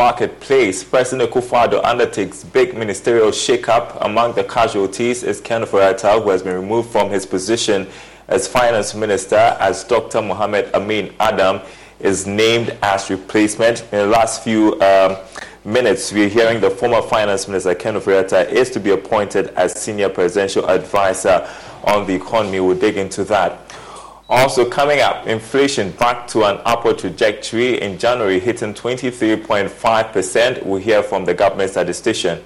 marketplace, President Akufo-Addo undertakes big ministerial shake-up. Among the casualties is Ken Ofori-Atta, who has been removed from his position as finance minister, as Dr. Mohamed Amin Adam is named as replacement. In the last few um, minutes, we're hearing the former finance minister, Ken Ofori-Atta, is to be appointed as senior presidential advisor on the economy. We'll dig into that. Also coming up, inflation back to an upward trajectory in January, hitting 23.5%. We'll hear from the government statistician.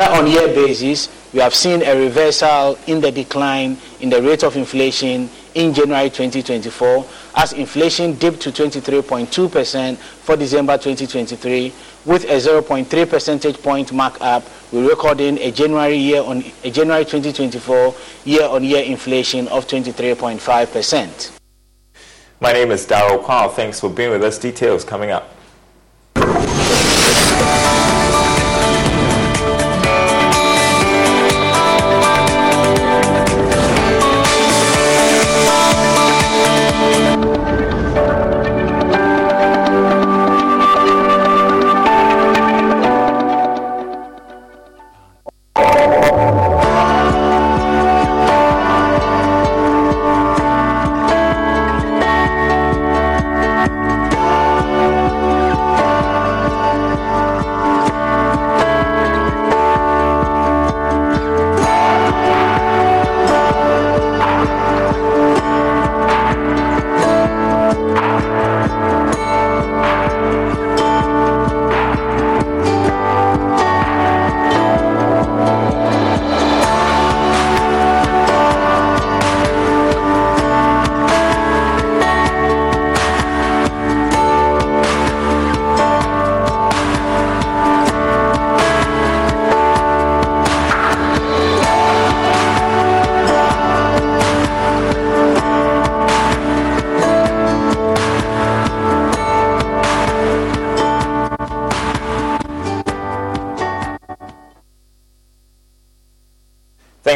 On year basis, we have seen a reversal in the decline in the rate of inflation in January 2024 as inflation dipped to 23.2% for December 2023 with a 0.3 percentage point markup. We're recording a January year on a January 2024 year-on-year inflation of 23.5%. My name is Daryl Kwao. Thanks for being with us. Details coming up.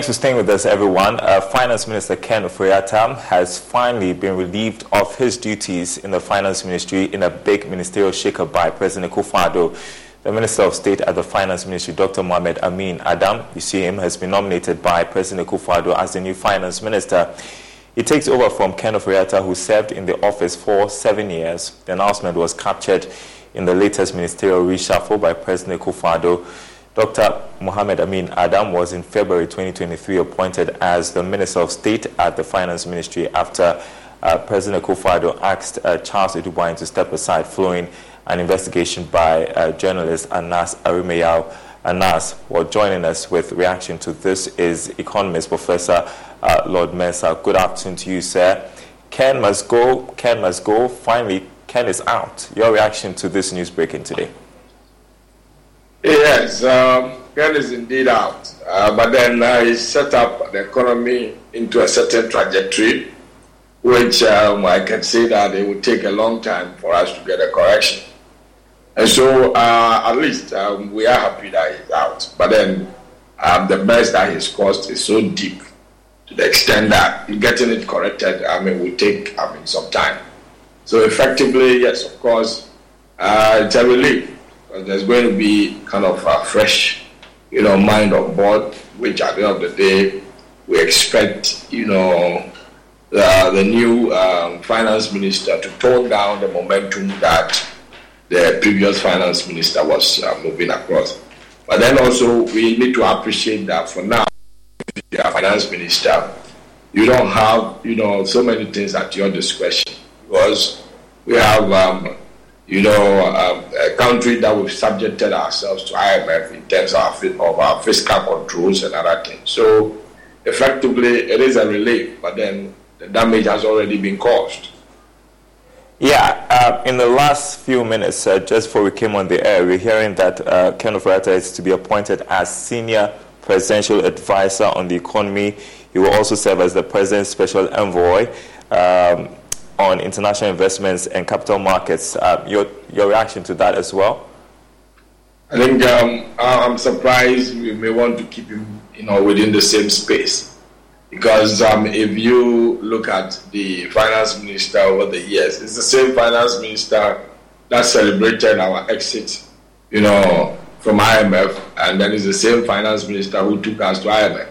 For staying with us, everyone. Uh, Finance Minister Ken Ofori-Atta has finally been relieved of his duties in the Finance Ministry in a big ministerial shakeup by President Akufo-Addo. The Minister of State at the Finance Ministry, Dr. Mohamed Amin Adam, you see him, has been nominated by President Akufo-Addo as the new Finance Minister. He takes over from Ken Ofori-Atta, who served in the office for seven years. The announcement was captured in the latest ministerial reshuffle by President Akufo-Addo. Dr. Mohamed Amin Adam was in February 2023 appointed as the Minister of State at the Finance Ministry after uh, President Akufo-Addo asked uh, Charles Adu Boahen to step aside following an investigation by uh, journalist Anas Aremeyaw. Anas, well, joining us with reaction to this is economist Professor uh, Lord Mensah. Good afternoon to you, sir. Ken must go. Ken must go. Finally, Ken is out. Your reaction to this news breaking today? Yes, um, Ken is indeed out. Uh, but then uh, he set up the economy into a certain trajectory, which um, I can say that it would take a long time for us to get a correction. And so, uh, at least, um, we are happy that he's out. But then, um, the mess that he's caused is so deep to the extent that getting it corrected, I mean, will take, I mean, some time. So, effectively, yes, of course, uh, it's a relief there's going to be kind of a fresh, you know, mind on board, which at the end of the day, we expect, you know, the, the new um, finance minister to tone down the momentum that the previous finance minister was uh, moving across. But then also, we need to appreciate that for now, a finance minister, you don't have, you know, so many things at your discretion because we have um, you know, um, a country that we've subjected ourselves to IMF in terms of, of our fiscal controls and other things. So, effectively, it is a relief, but then the damage has already been caused. Yeah, uh, in the last few minutes, uh, just before we came on the air, we're hearing that uh, Ken Ofori-Atta is to be appointed as senior presidential advisor on the economy. He will also serve as the president's special envoy. Um, on international investments and capital markets. Uh, your, your reaction to that as well? I think um, I'm surprised we may want to keep him, you know, within the same space, because um, if you look at the finance minister over the years, it's the same finance minister that celebrated our exit, you know, from IMF, and then it's the same finance minister who took us to IMF.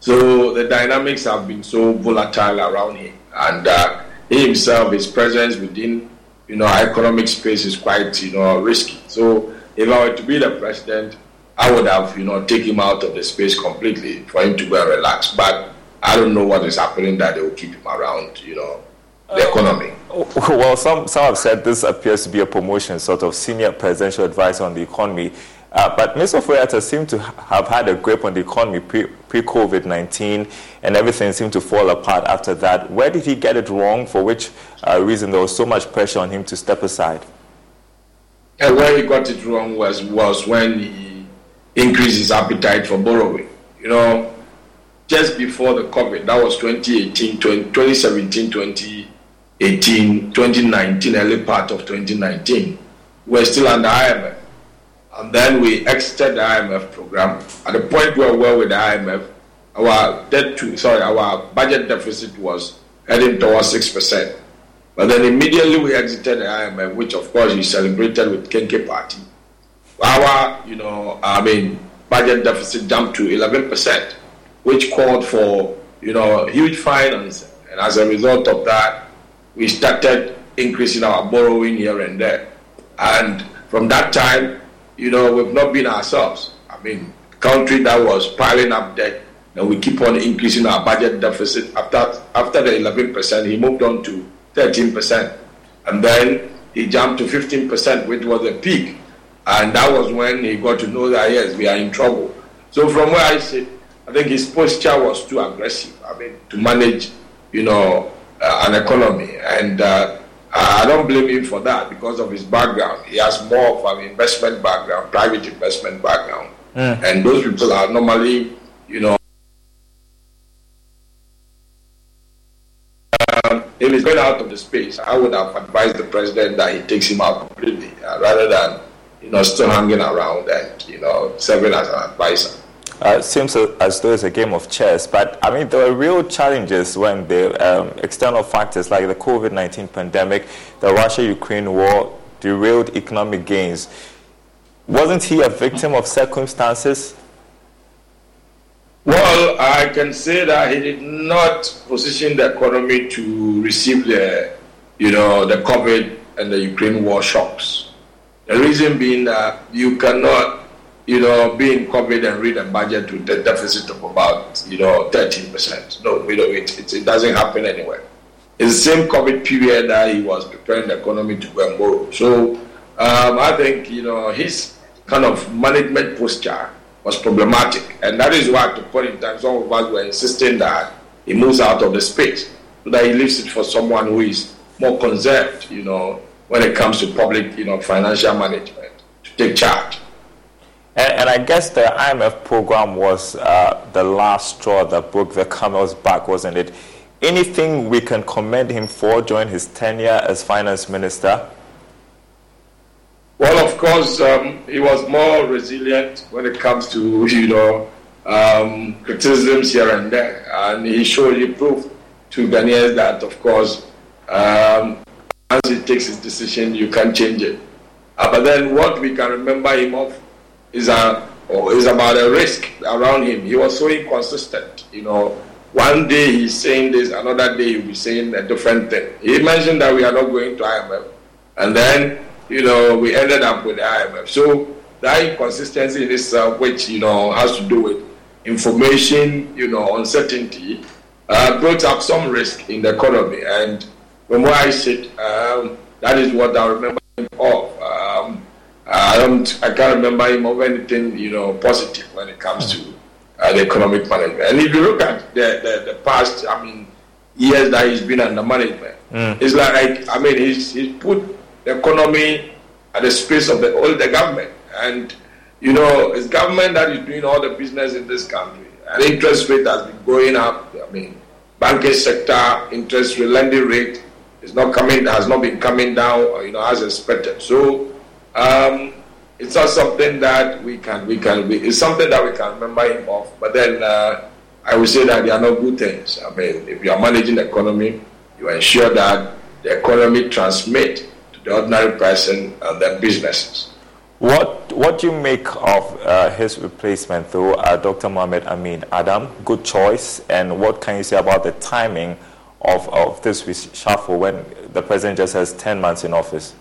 So the dynamics have been so volatile around him, and uh, he himself, his presence within, you know, economic space is quite, you know, risky. So if I were to be the president, I would have, you know, take him out of the space completely for him to go and relax. But I don't know what is happening that they will keep him around, you know, the uh, economy. Well, some, some have said this appears to be a promotion, sort of senior presidential advisor on the economy. Uh, but Mr. Ofori-Atta seemed to have had a grip on the economy pre, COVID 19, and everything seemed to fall apart after that. Where did he get it wrong? For which uh, reason there was so much pressure on him to step aside? And where he got it wrong was, was when he increased his appetite for borrowing. You know, just before the COVID, that was 2018, 20, 2017, 2018, 2019, early part of 2019, we're still under IMF. And then we exited the IMF program. At the point where we were with the IMF, our debt to, sorry, our budget deficit was heading towards 6%. But then immediately we exited the IMF, which of course we celebrated with Kenkey Party. Our, you know, I mean, budget deficit jumped to 11%, which called for, you know, huge finance. And as a result of that, we started increasing our borrowing here and there. And from that time, you know, we've not been ourselves. I mean, country that was piling up debt, and we keep on increasing our budget deficit. After after the 11%, he moved on to 13%, and then he jumped to 15%, which was a peak, and that was when he got to know that yes, we are in trouble. So from where I sit, I think his posture was too aggressive. I mean, to manage, you know, uh, an economy, and uh, I don't blame him for that because of his background. He has more of an investment background, private investment background. Mm. And those people are normally, you know, um, if he's going out of the space, I would have advised the president that he takes him out completely uh, rather than, you know, still hanging around and, you know, serving as an advisor. Uh, seems as though it's a game of chess, but I mean, there were real challenges when the um, external factors like the COVID 19 pandemic, the Russia Ukraine war derailed economic gains. Wasn't he a victim of circumstances? Well, I can say that he did not position the economy to receive the, you know, the COVID and the Ukraine war shocks. The reason being that you cannot you know, being COVID and read a budget with a deficit of about, you know, 13%. No, we don't, it, it, it doesn't happen anywhere. It's the same COVID period that he was preparing the economy to go and borrow. So um, I think, you know, his kind of management posture was problematic. And that is why, the point in time, some of us were insisting that he moves out of the space so that he leaves it for someone who is more conserved, you know, when it comes to public, you know, financial management to take charge. And, and, I guess the IMF program was uh, the last straw that broke the camel's back, wasn't it? Anything we can commend him for during his tenure as finance minister? Well, of course, um, he was more resilient when it comes to, you know, um, criticisms here and there. And he surely proved to Ghanaians that, of course, um, once he takes his decision, you can't change it. Uh, but then what we can remember him of is a is about a risk around him. He was so inconsistent. You know, one day he's saying this, another day he'll be saying a different thing. He mentioned that we are not going to IMF, and then you know we ended up with IMF. So that inconsistency in itself, which you know has to do with information, you know, uncertainty, uh, brought up some risk in the economy. And from where I sit, um, that is what I remember of. Um, I don't, I can't remember him of anything, you know, positive when it comes to uh, the economic management. And if you look at the, the, the past, I mean, years that he's been under management, mm. it's like, I mean, he's, he's put the economy at the space of the all the government. And, you know, it's government that is doing all the business in this country. And interest rate has been going up. I mean, banking sector, interest rate, lending rate is not coming, has not been coming down, you know, as expected. So, um, it's not something that we can we can we, it's something that we can remember him of. But then uh, I would say that they are not good things. I mean, if you are managing the economy, you ensure that the economy transmit to the ordinary person and their businesses. What what do you make of uh, his replacement, though, uh, Dr. Mohamed Amin Adam? Good choice. And what can you say about the timing of, of this reshuffle when the president just has 10 months in office?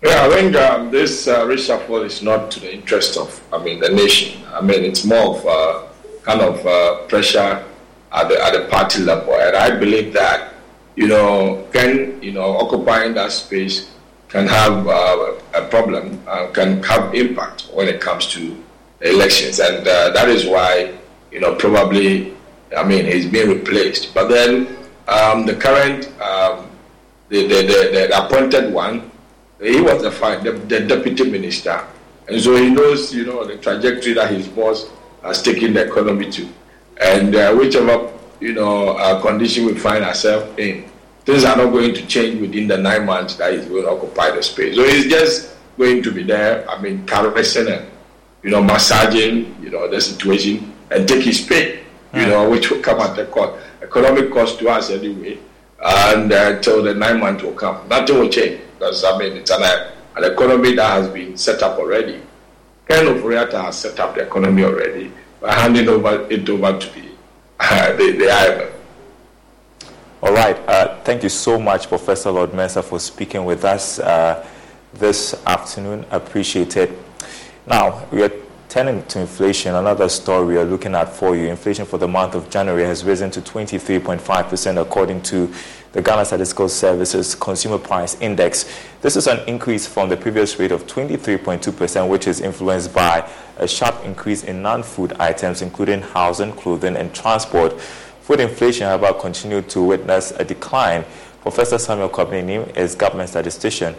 Yeah, I think um, this uh, reshuffle is not to the interest of, I mean, the nation. I mean, it's more of a kind of uh, pressure at the, at the party level. And I believe that, you know, Ken, you know, occupying that space can have uh, a problem, uh, can have impact when it comes to elections. And uh, that is why, you know, probably, I mean, he's being replaced. But then um, the current, um, the, the, the, the, appointed one, he was the, the, the deputy minister. And so he knows, you know, the trajectory that his boss has taken the economy to. And uh, whichever, you know, uh, condition we find ourselves in, things are not going to change within the nine months that he's going to occupy the space. So he's just going to be there, I mean, caressing and, you know, massaging, you know, the situation and take his pay, you mm. know, which will come at the cost, economic cost to us anyway. And until the nine months will come, nothing will change because, I mean, it's an, uh, an economy that has been set up already. Ken Ofori-Atta has set up the economy already by handing over it over to the, uh, the, the IMF. All right. Uh, thank you so much, Professor Lord Mensah, for speaking with us uh, this afternoon. Appreciate it. Now, we are turning to inflation. Another story we are looking at for you. Inflation for the month of January has risen to 23.5%, according to the Ghana Statistical Services Consumer Price Index. This is an increase from the previous rate of 23.2%, which is influenced by a sharp increase in non food items, including housing, clothing, and transport. Food inflation, however, continued to witness a decline. Professor Samuel Kwabena is government statistician.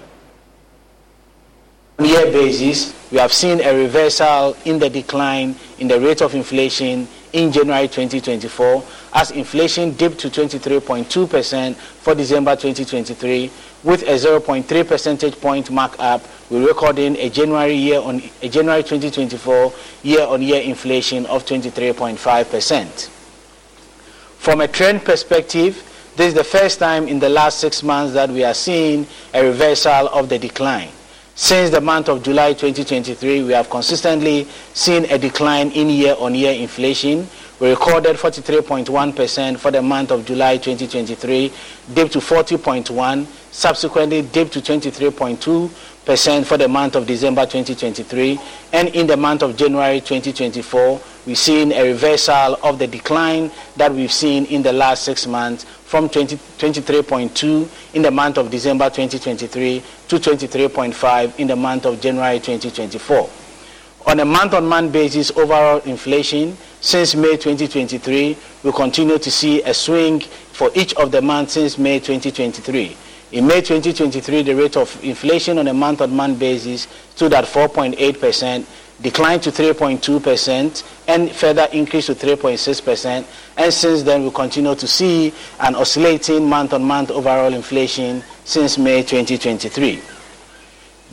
On year basis, we have seen a reversal in the decline in the rate of inflation in January 2024 as inflation dipped to 23.2% for December 2023 with a 0.3 percentage point markup. We're recording a January year on a January 2024 year-on-year inflation of 23.5%. From a trend perspective, this is the first time in the last six months that we are seeing a reversal of the decline. Since the month of July 2023, we have consistently seen a decline in year-on-year inflation. We recorded 43.1% for the month of July 2023, dipped to 40.1, subsequently dipped to 23.2 percent for the month of December 2023, and in the month of January 2024, we've seen a reversal of the decline that we've seen in the last six months from 20, 23.2 in the month of December 2023 to 23.5 in the month of January 2024. On a month-on-month basis, overall inflation since May 2023, we continue to see a swing for each of the months since May 2023. In May 2023, the rate of inflation on a month-on-month basis stood at 4.8%, declined to 3.2%, and further increased to 3.6%. And since then, we continue to see an oscillating month-on-month overall inflation since May 2023.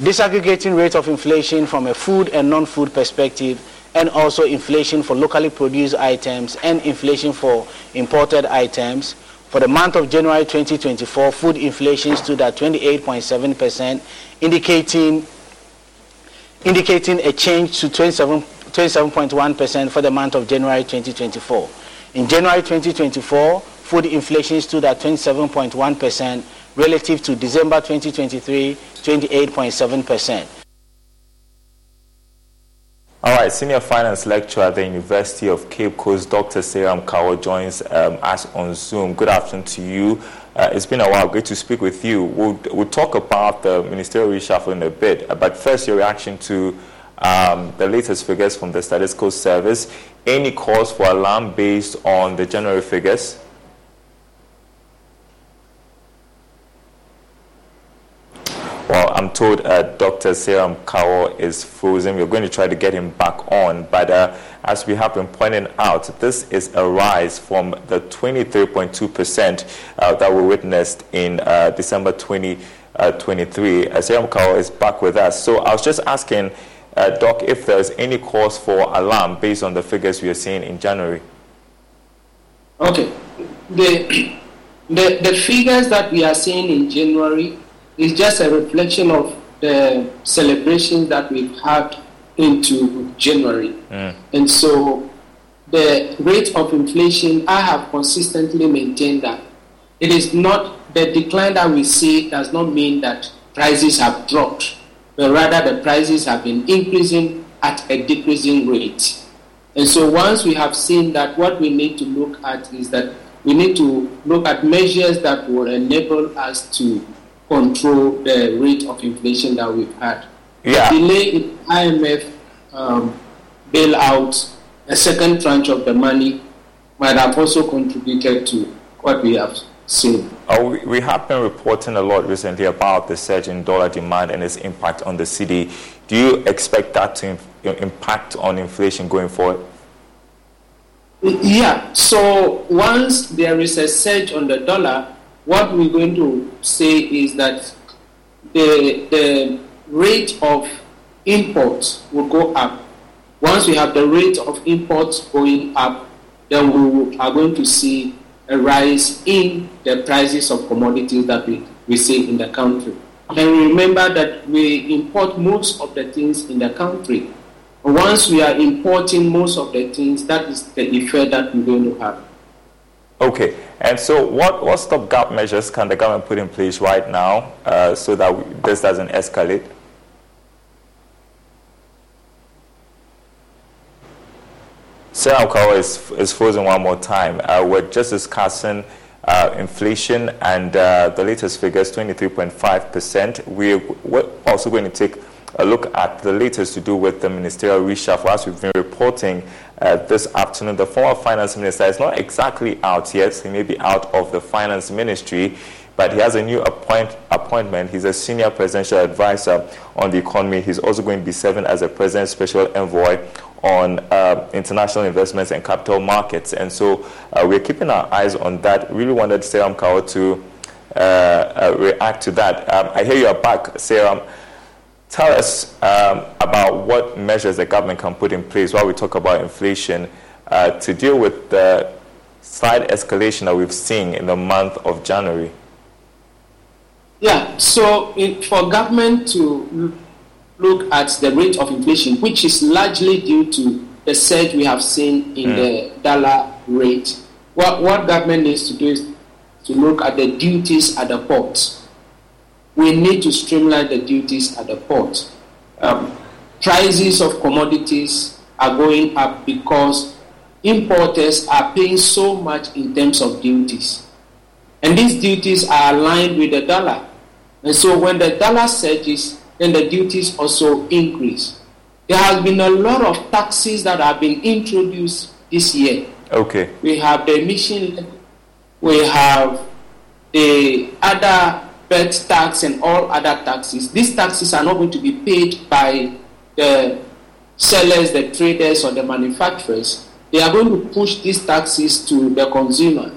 Disaggregating rate of inflation from a food and non-food perspective, and also inflation for locally produced items and inflation for imported items, for the month of January 2024, food inflation stood at 28.7%, indicating, indicating a change to 27, 27.1% for the month of January 2024. In January 2024, food inflation stood at 27.1% relative to December 2023, 28.7%. All right, senior finance lecturer at the University of Cape Coast, Dr. Seyram Kawor, joins um, us on Zoom. Good afternoon to you. Uh, it's been a while. Great to speak with you. We'll, we'll talk about the ministerial reshuffle in a bit, uh, but first, your reaction to um, the latest figures from the Statistical Service. Any cause for alarm based on the January figures? Well, I'm told uh, Dr. Seyram Kawor is frozen. We're going to try to get him back on. But uh, as we have been pointing out, this is a rise from the 23.2% uh, that we witnessed in uh, December 2023. Uh, Seyram Kawor is back with us. So I was just asking, uh, Doc, if there's any cause for alarm based on the figures we are seeing in January. Okay. The, the, the figures that we are seeing in January is just a reflection of the celebrations that we've had into January. Mm. And so the rate of inflation, I have consistently maintained that it is not the decline that we see does not mean that prices have dropped, but rather the prices have been increasing at a decreasing rate. And so once we have seen that, what we need to look at is that we need to look at measures that will enable us to control the rate of inflation that we've had. Yeah. The delay in IMF um, bailout, a second tranche of the money might have also contributed to what we have seen. Oh, we have been reporting a lot recently about the surge in dollar demand and its impact on the cedi. Do you expect that to impact on inflation going forward? Yeah, so once there is a surge on the dollar, what we're going to say is that the, the rate of imports will go up. Once we have the rate of imports going up, then we are going to see a rise in the prices of commodities that we, we see in the country. And remember that we import most of the things in the country. Once we are importing most of the things, that is the effect that we're going to have. Okay, and so what, what stopgap measures can the government put in place right now uh, so that this doesn't escalate? Seyram Kawor is, is frozen one more time. Uh, we're just discussing uh, inflation and uh, the latest figures, 23.5%. We're, we're also going to take a look at the latest to do with the ministerial reshuffle. As we've been reporting uh, this afternoon, the former finance minister is not exactly out yet. He may be out of the finance ministry, but he has a new appoint, appointment. He's a senior presidential advisor on the economy. He's also going to be serving as a president's special envoy on uh, international investments and capital markets. And so uh, we're keeping our eyes on that. Really wanted Seyram Kawor to uh, uh, react to that. Um, I hear you are back, Seyram. Tell us um, about what measures the government can put in place while we talk about inflation uh, to deal with the slight escalation that we've seen in the month of January. Yeah, so in, for government to look at the rate of inflation, which is largely due to the surge we have seen in mm. the dollar rate, what, what government needs to do is to look at the duties at the ports we need to streamline the duties at the port. Um, prices of commodities are going up because importers are paying so much in terms of duties. And these duties are aligned with the dollar. And so when the dollar surges, then the duties also increase. There has been a lot of taxes that have been introduced this year. Okay. We have the emission, we have the other VAT tax and all other taxes. These taxes are not going to be paid by the sellers, the traders, or the manufacturers. They are going to push these taxes to the consumer.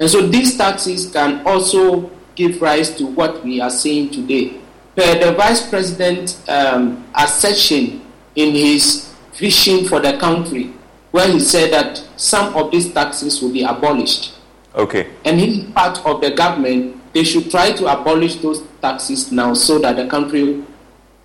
And so these taxes can also give rise to what we are seeing today. Per the Vice President um, assertion in his vision for the country, where he said that some of these taxes will be abolished. Okay. And he's part of the government they should try to abolish those taxes now so that the country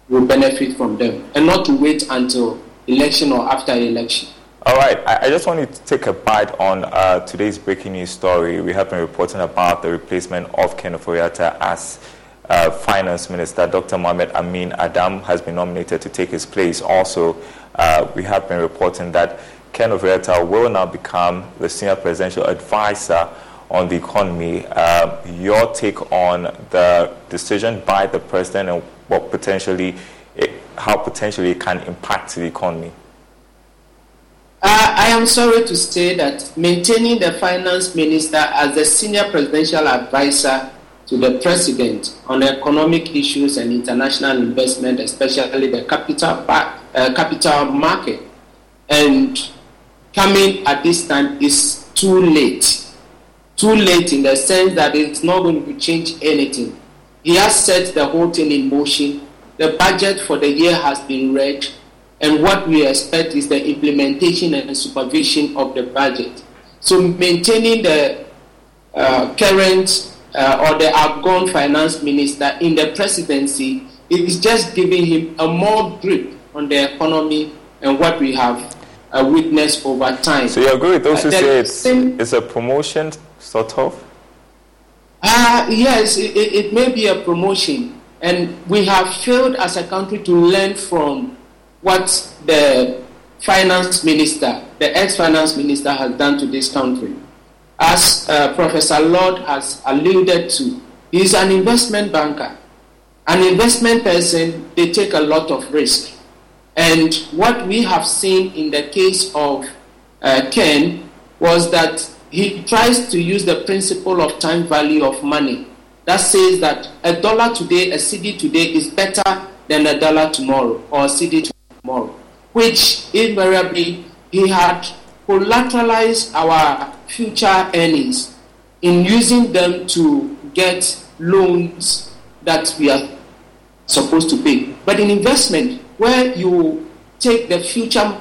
will benefit from them and not to wait until election or after election. All right, I, just wanted to take a bite on uh, today's breaking news story. We have been reporting about the replacement of Ken Ofori-Atta as uh, Finance Minister. Dr. Mohamed Amin Adam has been nominated to take his place. Also, uh, we have been reporting that Ken Ofori-Atta will now become the senior presidential advisor on the economy. Uh, your take on the decision by the president and what potentially, it, how potentially it can impact the economy. Uh, I am sorry to say that maintaining the finance minister as the senior presidential advisor to the president on economic issues and international investment, especially the capital, uh, capital market, and coming at this time is too late too late in the sense that it's not going to change anything. He has set the whole thing in motion. The budget for the year has been read, and what we expect is the implementation and supervision of the budget. So, maintaining the uh, current uh, or the outgone finance minister in the presidency is just giving him a more grip on the economy and what we have uh, witnessed over time. So you agree with those who say it's, it's a promotion, sort of? Uh, yes, it, it may be a promotion. And we have failed as a country to learn from what the finance minister, the ex-finance minister has done to this country. As uh, Professor Lord has alluded to, he's an investment banker. An investment person, they take a lot of risk. And what we have seen in the case of uh, Ken was that he tries to use the principle of time value of money. That says that a dollar today, a cedi today is better than a dollar tomorrow or a cedi tomorrow, which invariably he had collateralized our future earnings in using them to get loans that we are supposed to pay. But in investment, where you take the future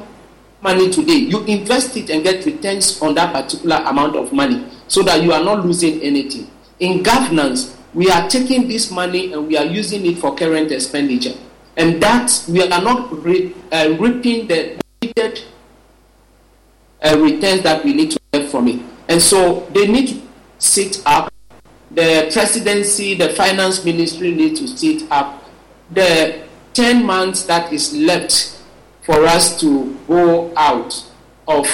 money today, you invest it and get returns on that particular amount of money so that you are not losing anything. In governance, we are taking this money and we are using it for current expenditure. And that we are not re, uh, reaping the needed uh, returns that we need to get from it. And so they need to sit up. The presidency, the finance ministry need to sit up. The 10 months that is left for us to go out of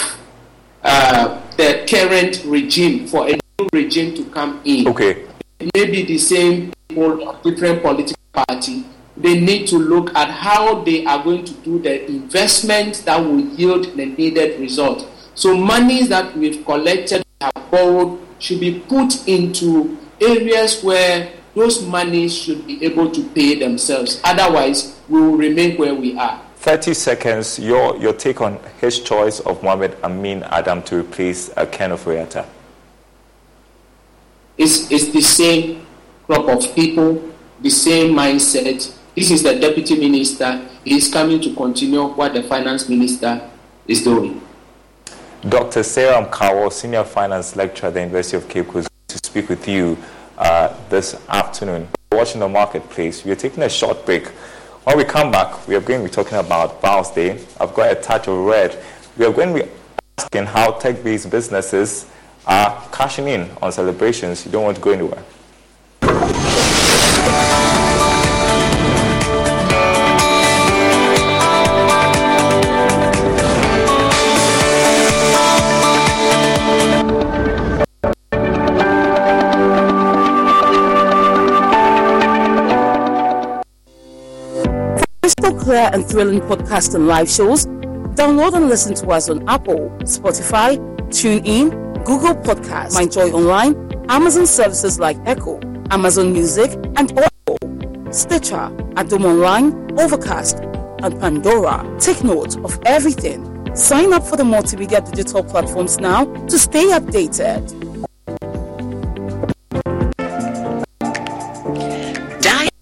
uh, the current regime for a new regime to come in. Okay. Maybe the same people of different political party. They need to look at how they are going to do the investment that will yield the needed result. So monies that we've collected, have borrowed, should be put into areas where those monies should be able to pay themselves. Otherwise, we will remain where we are. 30 seconds, your, your take on his choice of Mohamed Amin Adam to replace uh, Ken Ofori-Atta. It's, it's the same crop of people, the same mindset. This is the deputy minister. He is coming to continue what the finance minister is doing. Dr. Seyram Kawor, senior finance lecturer at the University of Cape Coast, to speak with you uh, this afternoon. Watching the marketplace, we are taking a short break. When we come back, we are going to be talking about Val's Day. I've got a touch of red. We are going to be asking how tech-based businesses are cashing in on celebrations. You don't want to go anywhere. Clear and thrilling podcasts and live shows, download and listen to us on Apple, Spotify, TuneIn, Google Podcasts, MyJoy Online, Amazon services like Echo, Amazon Music, and Audible, Stitcher, Adom Online, Overcast, and Pandora. Take note of everything. Sign up for the multimedia digital platforms now to stay updated.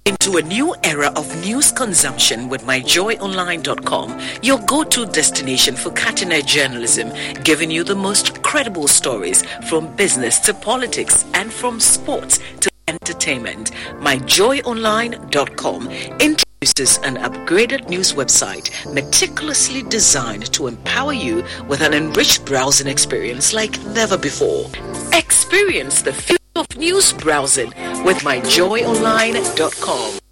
Into a new era of news consumption with myjoyonline.com, your go-to destination for cutting-edge journalism, giving you the most credible stories from business to politics and from sports to entertainment. myjoyonline.com introduces an upgraded news website meticulously designed to empower you with an enriched browsing experience like never before. Experience the future of news browsing with myjoyonline.com.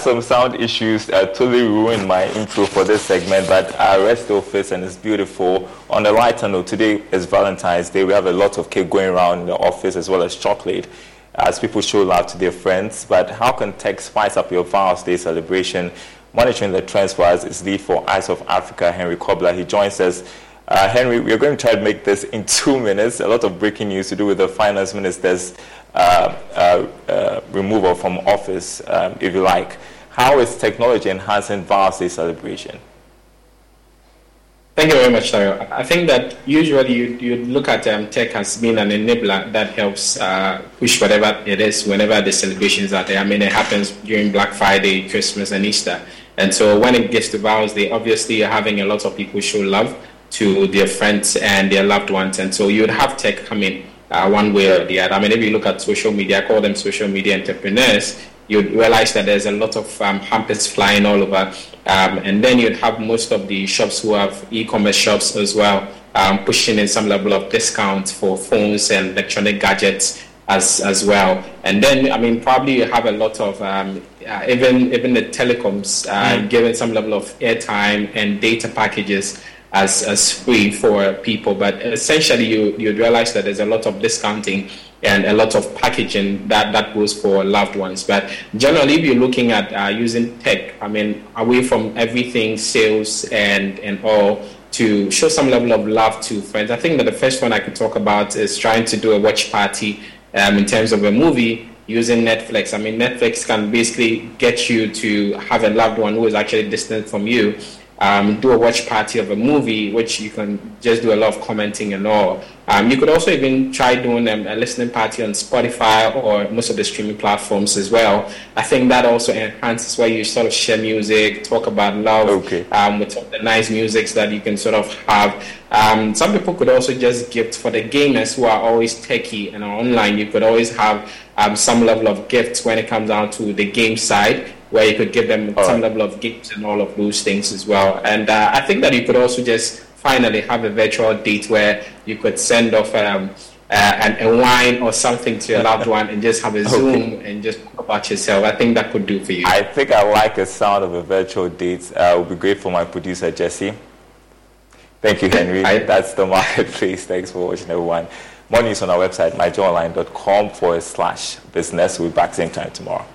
some sound issues. Uh, totally ruined my intro for this segment, but our rest office and it's beautiful. On the lighter note, today is Valentine's Day. We have a lot of cake going around in the office as well as chocolate as people show love to their friends. But how can tech spice up your Valentine's Day celebration? Monitoring the trends for us is lead for Eyes of Africa, Henry Kobler. He joins us. Uh, Henry, we are going to try to make this in two minutes. A lot of breaking news to do with the finance minister's removal from office, um, if you like. How is technology enhancing Valentine's Day celebration? Thank you very much, Tayo. I think that usually you, you look at um, tech as being an enabler that helps uh, push whatever it is whenever the celebrations are there. I mean, it happens during Black Friday, Christmas, and Easter. And so when it gets to Vows Day, obviously you're having a lot of people show love to their friends and their loved ones. And so you would have tech come in uh, one way or the other. I mean, if you look at social media, I call them social media entrepreneurs, you'd realize that there's a lot of um, hampers flying all over. Um, and then you'd have most of the shops who have e-commerce shops as well, um, pushing in some level of discount for phones and electronic gadgets as as well. And then, I mean, probably you have a lot of um, uh, even even the telecoms uh, mm. giving some level of airtime and data packages as as free for people. But essentially, you you realize that there's a lot of discounting and a lot of packaging that, that goes for loved ones. But generally, if you're looking at uh, using tech, I mean, away from everything sales and, and all, to show some level of love to friends. I think that the first one I could talk about is trying to do a watch party um, in terms of a movie using Netflix. I mean, Netflix can basically get you to have a loved one who is actually distant from you um, do a watch party of a movie, which you can just do a lot of commenting and all. Um, you could also even try doing um, a listening party on Spotify or most of the streaming platforms as well. I think that also enhances where you sort of share music, talk about love okay. um, with the nice music that you can sort of have. Um, some people could also just gift for the gamers who are always techie and online. You could always have um, some level of gifts when it comes down to the game side where you could give them all some right. level of gifts and all of those things as well. And uh, I think that you could also just finally have a virtual date where you could send off um, uh, an, a wine or something to your loved one and just have a Zoom okay. and just talk about yourself. I think that could do for you. I think I like the sound of a virtual date. Uh, it would be great for my producer, Jesse. Thank you, Henry. I, That's the marketplace. Thanks for watching, everyone. More news on our website, myjoyonline.com forward slash business. We'll be back same time tomorrow.